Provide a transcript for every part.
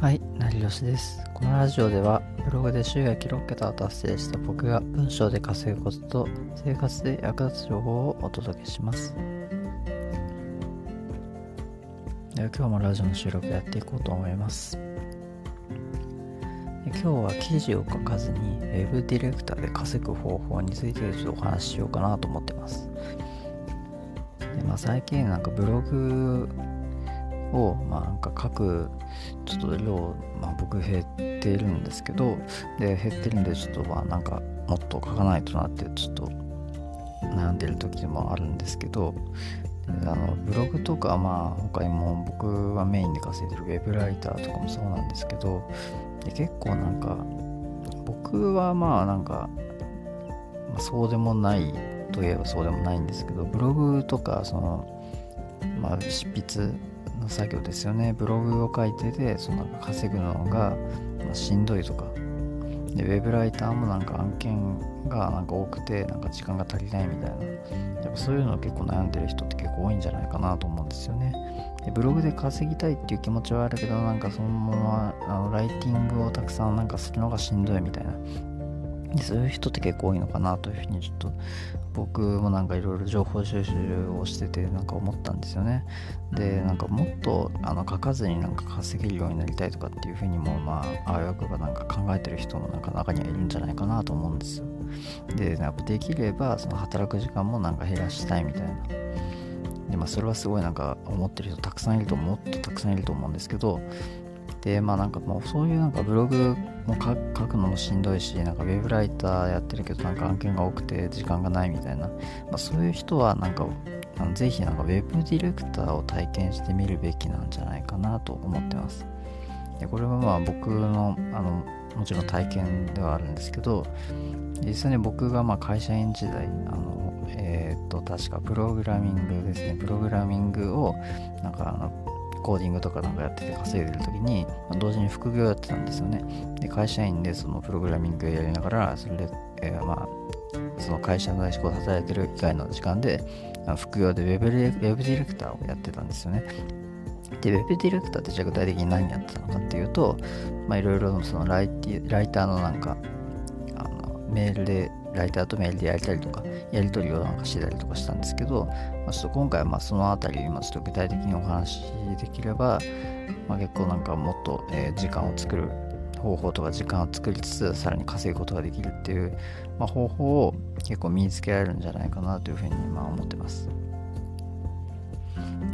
はい、なりよしです。このラジオでは、ブログで収益6桁を達成した僕が文章で稼ぐことと生活で役立つ情報をお届けします。では今日もラジオの収録やっていこうと思います。今日は記事を書かずに Web ディレクターで稼ぐ方法についてちょっとお話ししようかなと思ってます。でまあ、最近なんかブログを、まあ、なんか書くちょっと量、まあ、僕減っているんですけどで減ってるんでちょっとまあなんかもっと書かないとなってちょっと悩んでる時もあるんですけどあのブログとかまあ他にも僕はメインで稼いでるウェブライターとかもそうなんですけどで結構なんか僕はまあなんか、まあ、そうでもないといえばそうでもないんですけどブログとかそのまあ執筆の作業ですよね。ブログを書いててその稼ぐのが、ま、しんどいとか。でウェブライターもなんか案件がなんか多くてなんか時間が足りないみたいな。やっぱそういうの結構悩んでる人って結構多いんじゃないかなと思うんですよね。でブログで稼ぎたいっていう気持ちはあるけどなんかそのままあのライティングをたくさんなんかするのがしんどいみたいな。そういう人って結構多いのかなというふうにちょっと僕もなんかいろいろ情報収集をしててなんか思ったんですよね。でなんかもっとあの書かずになんか稼げるようになりたいとかっていうふうにもまああわよくばなんか考えてる人もなんか中にはいるんじゃないかなと思うんですよ。でやっぱできればその働く時間もなんか減らしたいみたいな。でまあそれはすごいなんか思ってる人たくさんいるともっとたくさんいると思うんですけどでまあなんかもうそういうなんかブログも書くのもしんどいしなんかウェブライターやってるけどなんか案件が多くて時間がないみたいな、まあ、そういう人はなんかあのぜひなんかウェブディレクターを体験してみるべきなんじゃないかなと思ってます。でこれはまあ僕のあのもちろん体験ではあるんですけど実際に僕がまあ会社員時代あのえっ、と確かプログラミングですね。プログラミングをなんかあのコーディングとかなんかやってて稼いでる時に、まあ、同時に副業やってたんですよね。で、会社員でそのプログラミングやりながら、それで、えー、まあ、その会社の仕事働いてる以外の時間で、副業でウェブウェブディレクターをやってたんですよね。で、ウェブディレクターってじゃあ具体的に何やってたのかっていうと、まあ、いろいろそのライライターのなんか、あのメールでライターとメールでやりたりとか、やり取りをなんかしてたりとかしたんですけど、まあ、ちょっと今回はまあそのあたり、まあ、ちょっと具体的にお話しできれば、まあ、結構なんかもっと、えー、時間を作る方法とか時間を作りつつさらに稼ぐことができるっていう、まあ、方法を結構身につけられるんじゃないかなというふうにまあ思ってます。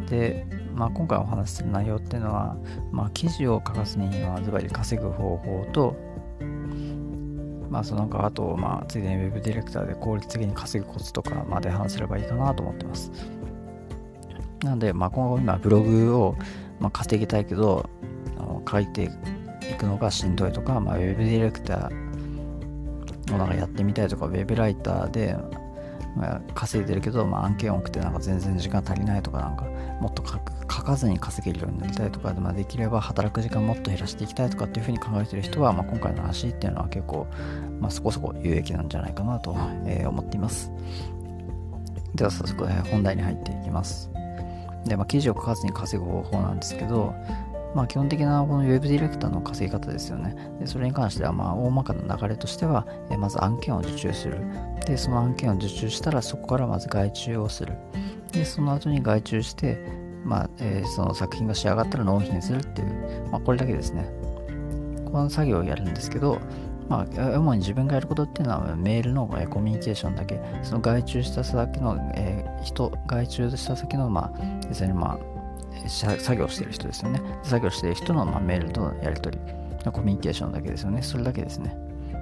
で、まあ、今回お話しする内容っていうのは、まあ、記事を書かずにズバリ稼ぐ方法とまあ、そのなんかあと、まあ、ついでに Web ディレクターで効率的に稼ぐコツとかまで話せればいいかなと思ってます。なので、まあ、今後今ブログを、まあ、稼ぎたいけど、あの書いていくのがしんどいとか、まあ、Web ディレクターをなんかやってみたいとか、Web ライターで、まあ、稼いでるけど、まあ、案件多くてなんか全然時間足りないとか、なんかもっと書かずに稼げるようになりたいとか、まあ、できれば働く時間もっと減らしていきたいとかっていうふうに考えてる人は、まあ、今回の話っていうのは結構、まあ、そこそこ有益なんじゃないかなと、えー、思っています。では早速、えー、本題に入っていきます。で、まあ、記事を書かずに稼ぐ方法なんですけど、まあ、基本的なこの Web ディレクターの稼ぎ方ですよね。でそれに関しては、まあ、大まかな流れとしては、えまず案件を受注する。で、その案件を受注したら、そこからまず外注をする。で、その後に外注して、まあえー、その作品が仕上がったら納品するっていう、まあ、これだけですね。この作業をやるんですけど、まあ、主に自分がやることっていうのはメールの、えコミュニケーションだけ、その外注した先の、えー、人、外注した先の、まあ、実際にまあ、作業してる人ですよね。作業してる人の、まあ、メールとのやり取り、コミュニケーションだけですよね。それだけですね。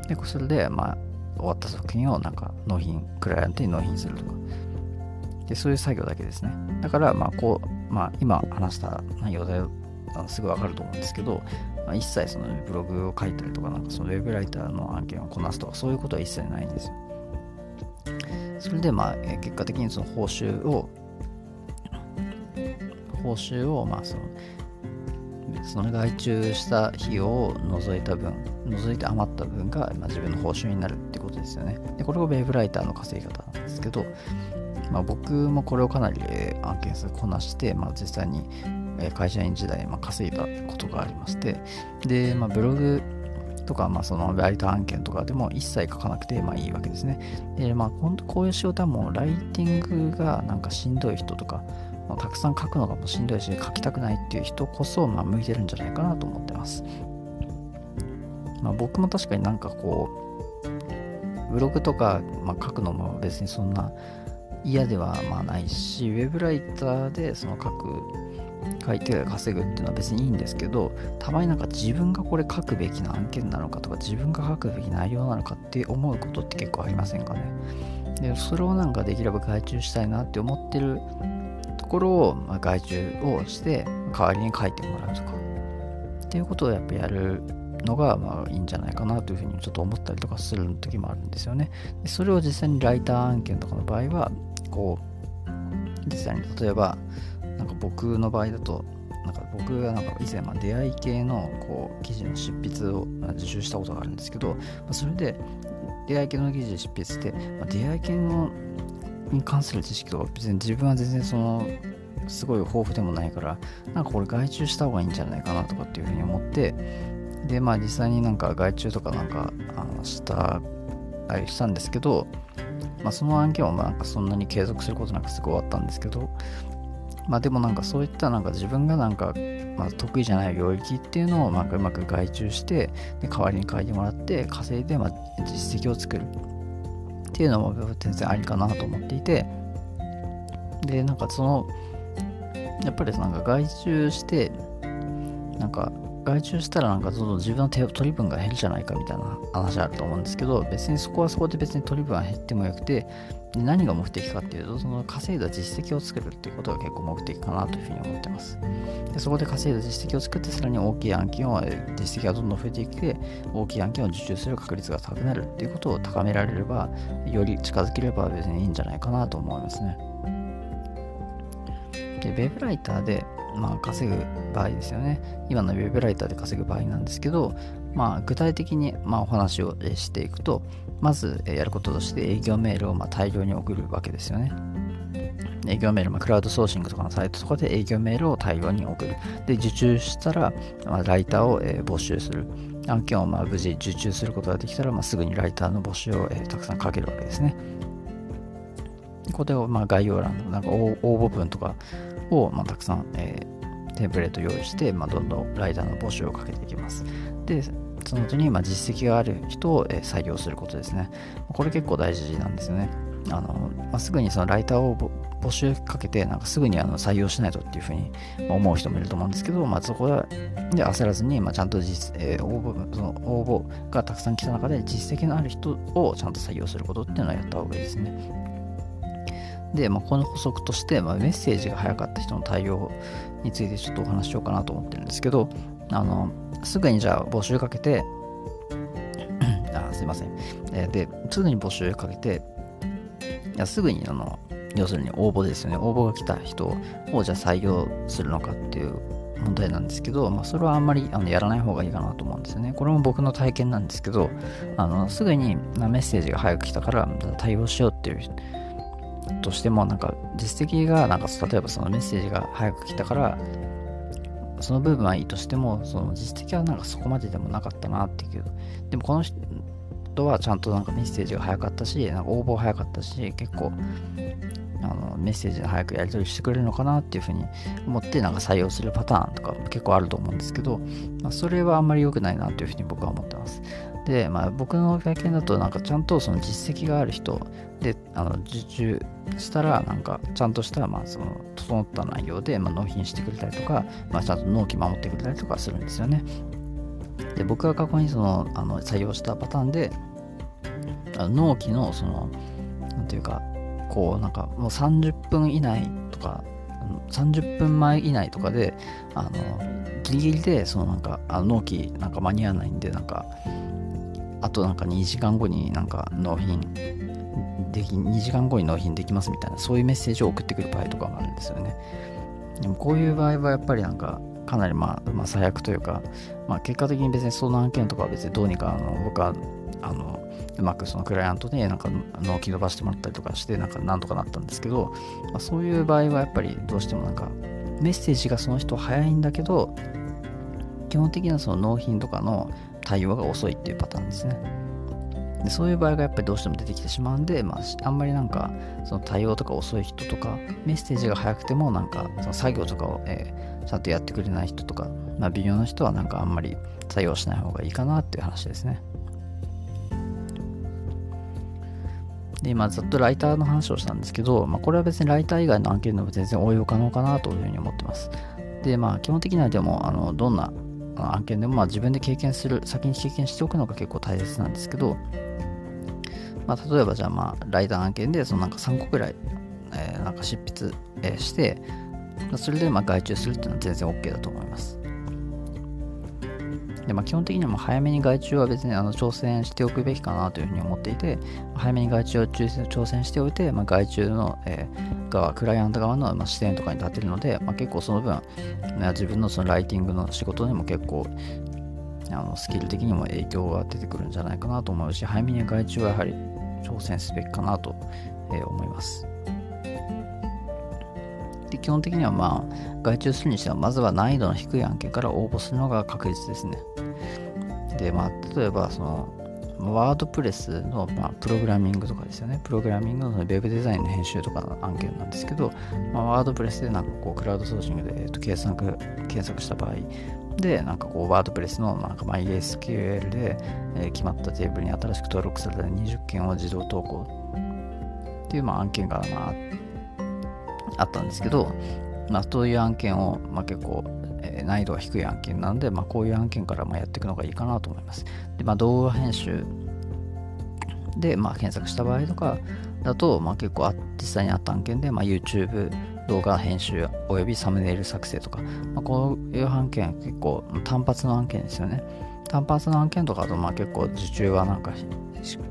で、それで、まあ、終わった作品をなんか納品、クライアントに納品するとか。で、そういう作業だけですね。だから、まあ、こう、まあ、今話した内容ですぐわかると思うんですけど、まあ、一切そのブログを書いたりとか、なんかそのウェブライターの案件をこなすとか、そういうことは一切ないんですよ。それで、まあ、結果的にその報酬を、報酬を、まあ、その、その外注した費用を除いた分、除いて余った分が、まあ、自分の報酬になるってことですよね。で、これがウェブライターの稼ぎ方なんですけど、まあ、僕もこれをかなり案件数こなして、まあ、実際に会社員時代、ま、稼いだことがありましてで、まあ、ブログとか、まあ、そのライター案件とかでも一切書かなくてまあいいわけですね。で、まあ、こういう仕事はもうライティングがなんかしんどい人とか、まあ、たくさん書くのがもうしんどいし書きたくないっていう人こそ、まあ、向いてるんじゃないかなと思ってます。まあ、僕も確かになんかこうブログとか、まあ、書くのも別にそんな嫌ではまあないしウェブライターでその書く書いて稼ぐっていうのは別にいいんですけどたまになんか自分がこれ書くべきな案件なのかとか自分が書くべき内容なのかって思うことって結構ありませんかねでそれをなんかできれば外注したいなって思ってるところを、まあ、外注をして代わりに書いてもらうとかっていうことをやっぱやるのがまあいいんじゃないかなというふうにちょっと思ったりとかする時もあるんですよね。でそれを実際にライター案件とかの場合はこう実際に例えばなんか僕の場合だとなんか僕がなんか以前ま出会い系のこう記事の執筆を受注したことがあるんですけど、ま、それで出会い系の記事で執筆って、ま、出会い系のに関する知識とか別に自分は全然そのすごい豊富でもないからなんかこれ外注した方がいいんじゃないかなとかっていうふうに思ってでまあ実際になんか外注とかなんかあのしたりしたんですけど、まあ、その案件はなんかそんなに継続することなくすぐ終わったんですけどまあでもなんかそういったなんか自分がなんか、まあ、得意じゃない領域っていうのをなんかうまく外注してで代わりに書いてもらって稼いでま実績を作る。っていうのも全然ありかなと思っていて。でなんかそのやっぱりなんか外注してなんか外注したらなんかどんどん自分の手取り分が減るじゃないかみたいな話あると思うんですけど別にそこはそこで別に取り分は減ってもよくて何が目的かっていうとその稼いだ実績を作るっていうことが結構目的かなというふうに思ってます。でそこで稼いだ実績を作ってさらに大きい案件を実績がどんどん増えていって大きい案件を受注する確率が高くなるっていうことを高められればより近づければ別にいいんじゃないかなと思いますね。でウェブライターでまあ、稼ぐ場合ですよね。今のウェブライターで稼ぐ場合なんですけど、まあ、具体的にまお話をしていくと、まずやることとして営業メールをま大量に送るわけですよね。営業メール、ま、クラウドソーシングとかのサイトとかで営業メールを大量に送る。で、受注したら、ま、ライターを、えー、募集する。案件をまあ無事受注することができたら、ま、すぐにライターの募集を、え、たくさんかけるわけですね。これをま概要欄のなんか応募文とかを、まあ、たくさん、えー、テンプレート用意して、まあ、どんどんライターの募集をかけていきます。で、その後に、まあ、実績がある人を、えー、採用することですね。これ結構大事なんですよね。あのまあ、すぐにそのライターを募集かけて、なんかすぐにあの採用しないとっていうふうに思う人もいると思うんですけど、まあ、そこで焦らずに、まあ、ちゃんと実、えー、応募その応募がたくさん来た中で実績のある人をちゃんと採用することっていうのはやった方がいいですね。で、まあ、この補足として、まあ、メッセージが早かった人の対応についてちょっとお話ししようかなと思ってるんですけど、あの、すぐにじゃあ募集かけて、あすいません。えで、すぐに募集かけて、いやすぐにあの、要するに応募ですよね。応募が来た人をじゃあ採用するのかっていう問題なんですけど、まあ、それはあんまりあのやらない方がいいかなと思うんですよね。これも僕の体験なんですけど、あのすぐにメッセージが早く来たから対応しようっていうとしてもなんか実績がなんか例えばそのメッセージが早く来たからその部分はいいとしてもその実績はなんかそこまででもなかったなっていう。でもこの人はちゃんとなんかメッセージが早かったしなんか応募早かったし結構あのメッセージが早くやり取りしてくれるのかなっていうふうに思ってなんか採用するパターンとか結構あると思うんですけど、まあ、それはあんまり良くないなというふうに僕は思ってます。で、まあ、僕の経験だとなんかちゃんとその実績がある人であの受注したらなんかちゃんとしたまあその整った内容でま納品してくれたりとか、まあ、ちゃんと納期守ってくれたりとかするんですよね。で僕が過去にそのあの採用したパターンであの納期のそのなんていうかこうなんかもう30分以内とか30分前以内とかであのギリギリでそのなんかあの納期なんか間に合わないんでなんかあとなんか2時間後になんか納品でき、2時間後に納品できますみたいな、そういうメッセージを送ってくる場合とかもあるんですよね。でもこういう場合はやっぱりなんか、かなりまあ、まあ、最悪というか、まあ、結果的に別にその案件とかは別にどうにかあの僕はあのうまくそのクライアントになんか納期伸ばしてもらったりとかしてなんかなんとかなったんですけど、まあ、そういう場合はやっぱりどうしてもなんかメッセージがその人早いんだけど基本的なその納品とかの対応が遅いっていうパターンですね。でそういう場合がやっぱりどうしても出てきてしまうんで、まあ、あんまりなんかその対応とか遅い人とかメッセージが早くてもなんかその作業とかを、えー、ちゃんとやってくれない人とか、まあ、微妙な人はなんかあんまり対応しない方がいいかなっていう話ですね。で今ざっとライターの話をしたんですけど、まあ、これは別にライター以外の案件でも全然応用可能かなというふうに思ってます。でまあ基本的にはでもあのどんな案件でもまあ自分で経験する先に経験しておくのが結構大切なんですけどまあ、例えばじゃあまあライター案件でそのなんか3個くらい、えー、なんか執筆、えー、してそれでまあ外注するっていうのは全然 OK だと思います。でまあ、基本的にはもう早めに外注は別にあの挑戦しておくべきかなというふうに思っていて、早めに外注を挑戦しておいて、まあ、外注の、えー、クライアント側の、視点とかに立てるので、まあ、結構その分、自分のそのライティングの仕事にも結構あのスキル的にも影響が出てくるんじゃないかなと思うし、早めに外注はやはり挑戦すべきかなと、思います。で基本的にはまあ外注するにしてはまずは難易度の低い案件から応募するのが確実ですね。でまあ例えばそのワードプレスの、まあ、プログラミングとかですよね。プログラミングのウェブデザインの編集とかの案件なんですけど、まあ、ワードプレスでなんかこうクラウドソーシングで、えー、と検索検索した場合で、なんかこうワードプレスのなんか MySQL で、えー、決まったテーブルに新しく登録された20件を自動投稿っていうまあ案件がまああったんですけど、まあ、そういう案件を、まあ、結構、え、難易度が低い案件なので、まあ、こういう案件からまやっていくのがいいかなと思います。で、まあ、動画編集で、まあ、検索した場合とかだと、まあ、結構実際にあった案件で、まあ、YouTube 動画編集およびサムネイル作成とか、まあ、こういう案件結構単発の案件ですよね。単発の案件とかだとまあ結構受注はなんか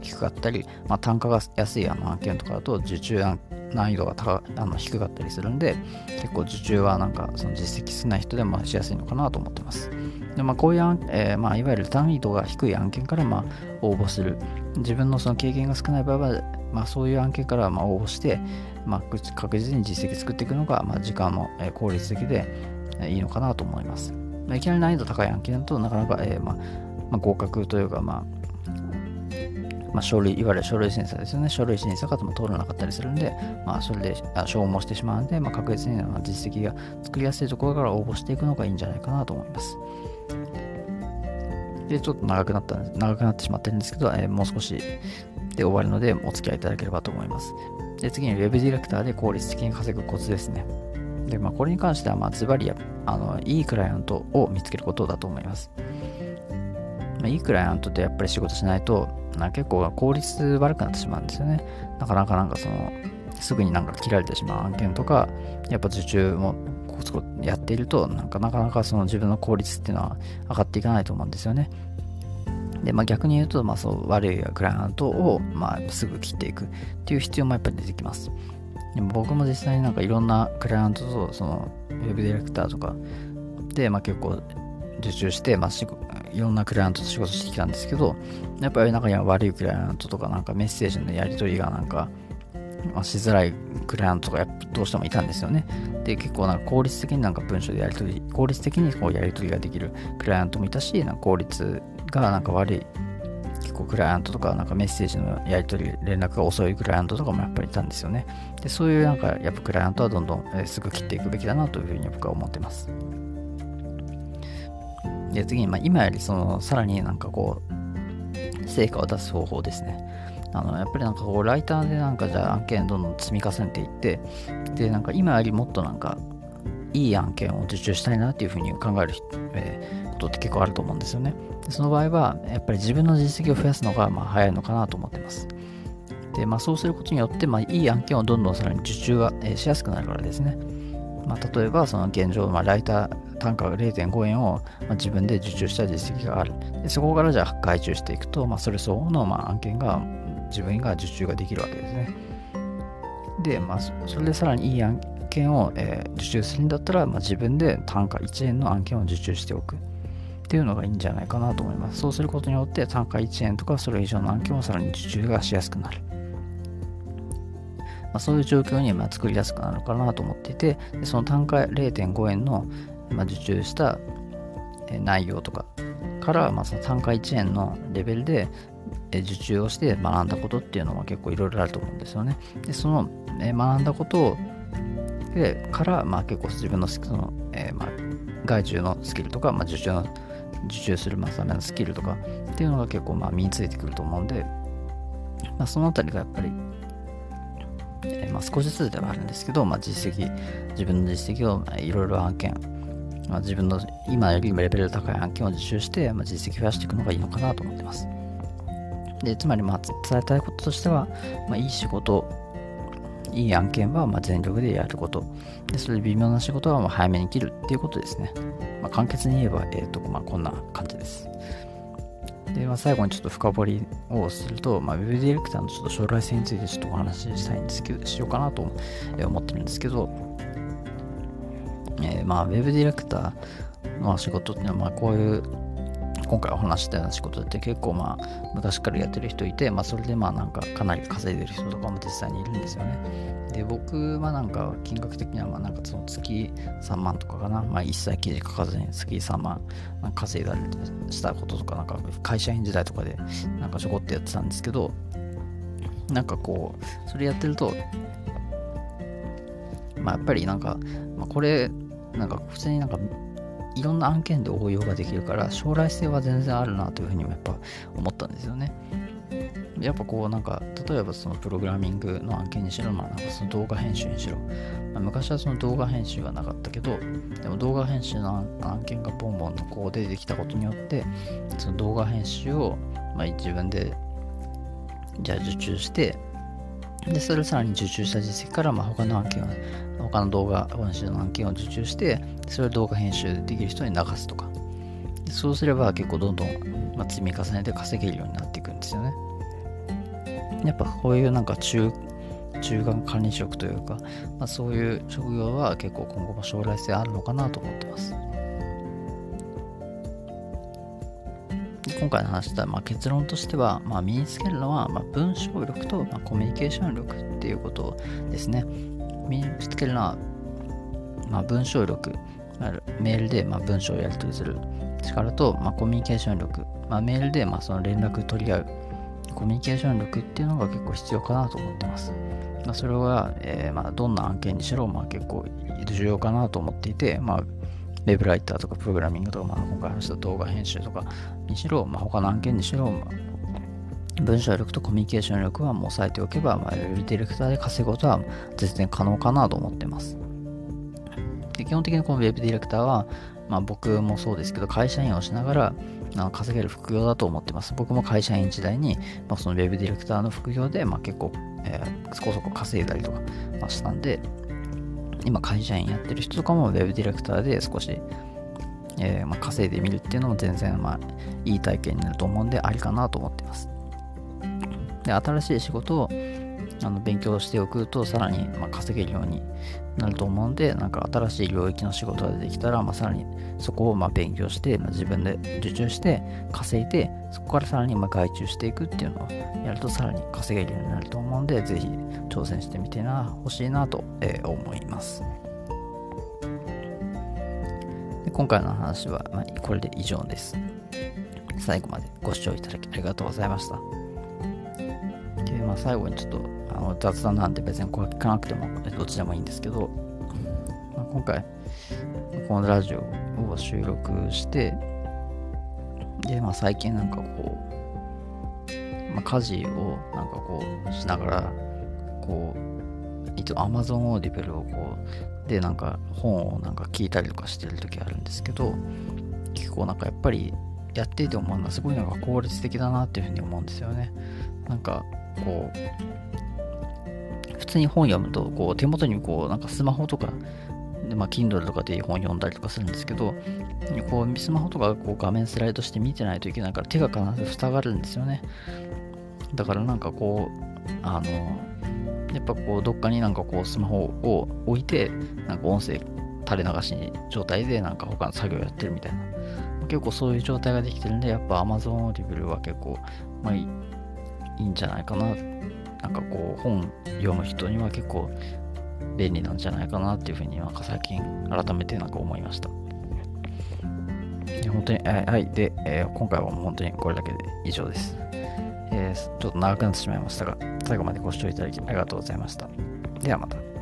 低かったり、まあ、単価が安いあの案件とかだと受注案難易度が高あの低かったりするんで結構受注はなんかその実績少ない人でもしやすいのかなと思ってます。で、まあ、こういう、えー、まあ、いわゆる難易度が低い案件からまあ応募する。自分のその経験が少ない場合は、まあ、そういう案件からまあ応募して、まあ、確実に実績作っていくのが、まあ、時間も効率的でいいのかなと思います、まあ、いきなり難易度高い案件だとなかなか、えーままあ、合格というか、まあまあ、書類、いわゆる書類審査ですよね。書類審査が通らなかったりするんで、まあ、それで消耗してしまうんで、まあ、確実に実績が作りやすいところから応募していくのがいいんじゃないかなと思います。で、ちょっと長くなった、長くなってしまってるんですけど、えー、もう少しで終わるので、お付き合いいただければと思います。で、次に Web ディレクターで効率的に稼ぐコツですね。で、まあ、これに関しては、まあ、ズバリあの、いいクライアントを見つけることだと思います。まあ、いいクライアントとやっぱり仕事しないと、な結構効率悪くなってしまうんですよね。なかなかなんかその、すぐになんか切られてしまう案件とか、やっぱ受注もコツコツやっていると、なんかなかなかその自分の効率っていうのは上がっていかないと思うんですよね。で、まあ、逆に言うと、まあ、そう悪いクライアントを、まあ、すぐ切っていくっていう必要もやっぱり出てきます。でも僕も実際になんかいろんなクライアントとそのウェブディレクターとかで、まあ、結構受注して、まあ、いろんなクライアントと仕事してきたんですけど、やっぱり中には悪いクライアントとか、なんかメッセージのやり取りがなんか、しづらいクライアントとかやっぱどうしてもいたんですよね。で、結構なんか効率的になんか文章でやり取り、効率的にこうやり取りができるクライアントもいたし、なんか効率がなんか悪い、結構クライアントとかなんかメッセージのやり取り、連絡が遅いクライアントとかもやっぱりいたんですよね。で、そういうなんかやっぱクライアントはどんどん、すぐ切っていくべきだなというふうに僕は思ってます。で、次に、まあ、今よりその、さらになんかこう、成果を出す方法ですね。あの、やっぱりなんかこう、ライターでなんかじゃあ案件どんどん積み重ねていって、で、なんか今よりもっとなんか、いい案件を受注したいなっていうふうに考える、えー、ことって結構あると思うんですよね。でその場合は、やっぱり自分の実績を増やすのがまあ早いのかなと思ってます。で、まあ、そうすることによって、まあ、いい案件をどんどんさらに受注が、えー、しやすくなるからですね。まあ、例えば、その現状、まあ、ライター、単価が0.5円を、ま、自分で受注した実績がある。でそこからじゃあ外注していくと、まあ、それ相応の、ま、案件が自分が受注ができるわけですね。で、まあ、それでさらにいい案件を、えー、受注するんだったら、ま、自分で単価1円の案件を受注しておく。っていうのがいいんじゃないかなと思います。そうすることによって単価1円とかそれ以上の案件をさらに受注がしやすくなる。あ、そういう状況にま作りやすくなるかなと思っていてでその単価0.5円の、ま受注した内容とかから、まあ、その単価1円のレベルで受注をして学んだことっていうのは結構いろいろあると思うんですよね。でその学んだことをでから、まあ、結構自分のその、えー、まあ、外注のスキルとか、まあ、受注の受注するためのスキルとかっていうのが結構まあ身についてくると思うんで、まあ、そのあたりがやっぱり、まあ、少しずつではあるんですけど、まあ、実績自分の実績をいろいろ案件まあ、自分の今よりもレベル高い案件を受注して、まあ、実績増やしていくのがいいのかなと思ってます。でつまりまあ伝えたいこととしては、まあ、いい仕事、いい案件はま全力でやること。でそれで微妙な仕事はまあ早めに切るっていうことですね。ま、簡潔に言えば、えーとま、こんな感じです。で、まあ、最後にちょっと深掘りをすると、まあ、ウェブディレクターのちょっと将来性についてちょっとお話ししたいんですけど、しようかなと思ってるんですけど、えー、まあ、ウェブディレクターの仕事っていうのは、ま、こういう、今回お話したような仕事って結構まあ昔からやってる人いて、まあそれでまあなんかかなり稼いでる人とかも実際にいるんですよね。で、僕はなんか金額的にはまあなんかその月3万とかかな、まあ一切記事書かずに月3万稼いだりしたこととかなんか会社員時代とかでなんかちょこっとやってたんですけど、なんかこう、それやってると、まあやっぱりなんか、まあ、これなんか普通になんかいろんな案件で応用ができるから将来性は全然あるなというふうにもやっぱ思ったんですよね。やっぱこうなんか例えばそのプログラミングの案件にしろ、まあ、なんかその動画編集にしろ、まあ、昔はその動画編集はなかったけどでも動画編集の案件がボンボンとこう出てきたことによってその動画編集を、まあ、自分でじゃあ受注してで、それをさらに受注した実績から、まあ、他の案件を、他の動画編集の案件を受注して、それを動画編集できる人に流すとか。そうすれば結構どんどん、まあ、積み重ねて稼げるようになっていくんですよね。やっぱこういうなんか中、中間管理職というか、まあ、そういう職業は結構今後も将来性あるのかなと思ってます。今回の話した、まあ、結論としては、まあ、身につけるのは、まあ、文章力と、まあ、コミュニケーション力っていうことですね。身につけるのは、まあ、文章力、メールで、まあ、文章をやり取りする。力と、まあ、コミュニケーション力、まあ、メールで、まあ、その連絡取り合う。コミュニケーション力っていうのが結構必要かなと思ってます。まあ、それは、えーまあ、どんな案件にしろ、まあ、結構重要かなと思っていて、まあ、ウェブライターとかプログラミングとか、まあ、今回話した動画編集とかにしろ、まあ、他の案件にしろ、まあ、文章力とコミュニケーション力はもう抑えておけば、まあ、ウェブディレクターで稼ぐことは全然可能かなと思ってます。で基本的にこのウェブディレクターは、まあ、僕もそうですけど、会社員をしながらあ稼げる副業だと思ってます。僕も会社員時代に、まあ、そのウェブディレクターの副業で、まあ、結構、えー、そこそこ稼いだりとか、まあ、したんで、今会社員やってる人とかも Web ディレクターで少し、えー、まあ、稼いでみるっていうのも全然まあいい体験になると思うんでありかなと思ってます。で、新しい仕事をあの勉強しておくとさらにま稼げるようになると思うんで、なんか新しい領域の仕事が出てきたら、まあ、さらにそこをま勉強して、まあ、自分で受注して稼いで、そこからさらにま外注していくっていうのをやるとさらに稼げるようになると思うんで、ぜひ挑戦してみてな、欲しいなと、え、思います。で今回の話は、ま、これで以上です。最後までご視聴いただきありがとうございました。あ、最後にちょっとあの雑談なんで別にこれ聞かなくてもどっちでもいいんですけど、まあ、今回このラジオを収録してで、まあ、最近なんかこう、まあ、家事をなんかこうしながらこう一応 Amazon Audible をこうでなんか本をなんか聞いたりとかしてる時あるんですけど結構なんかやっぱりやっていて思うのはすごいなんか効率的だなっていうふうに思うんですよね。なんかこう普通に本読むと、こう、手元にこう、なんかスマホとか、で、まあ、Kindle とかで本読んだりとかするんですけど、こう、スマホとかこう画面スライドして見てないといけないから手が必ず塞がるんですよね。だからなんかこう、あの、やっぱこう、どっかになんかこう、スマホを置いて、なんか音声垂れ流し状態でなんか他の作業やってるみたいな。結構そういう状態ができてるんで、やっぱ Amazon Audible は結構、まあいいんじゃないかななんかこう本読む人には結構便利なんじゃないかなっていうふうになんか最近改めてなんか思いました。本当に、えはい。で、えー、今回はもう本当にこれだけで以上です。えー、ちょっと長くなってしまいましたが、最後までご視聴いただきありがとうございました。ではまた。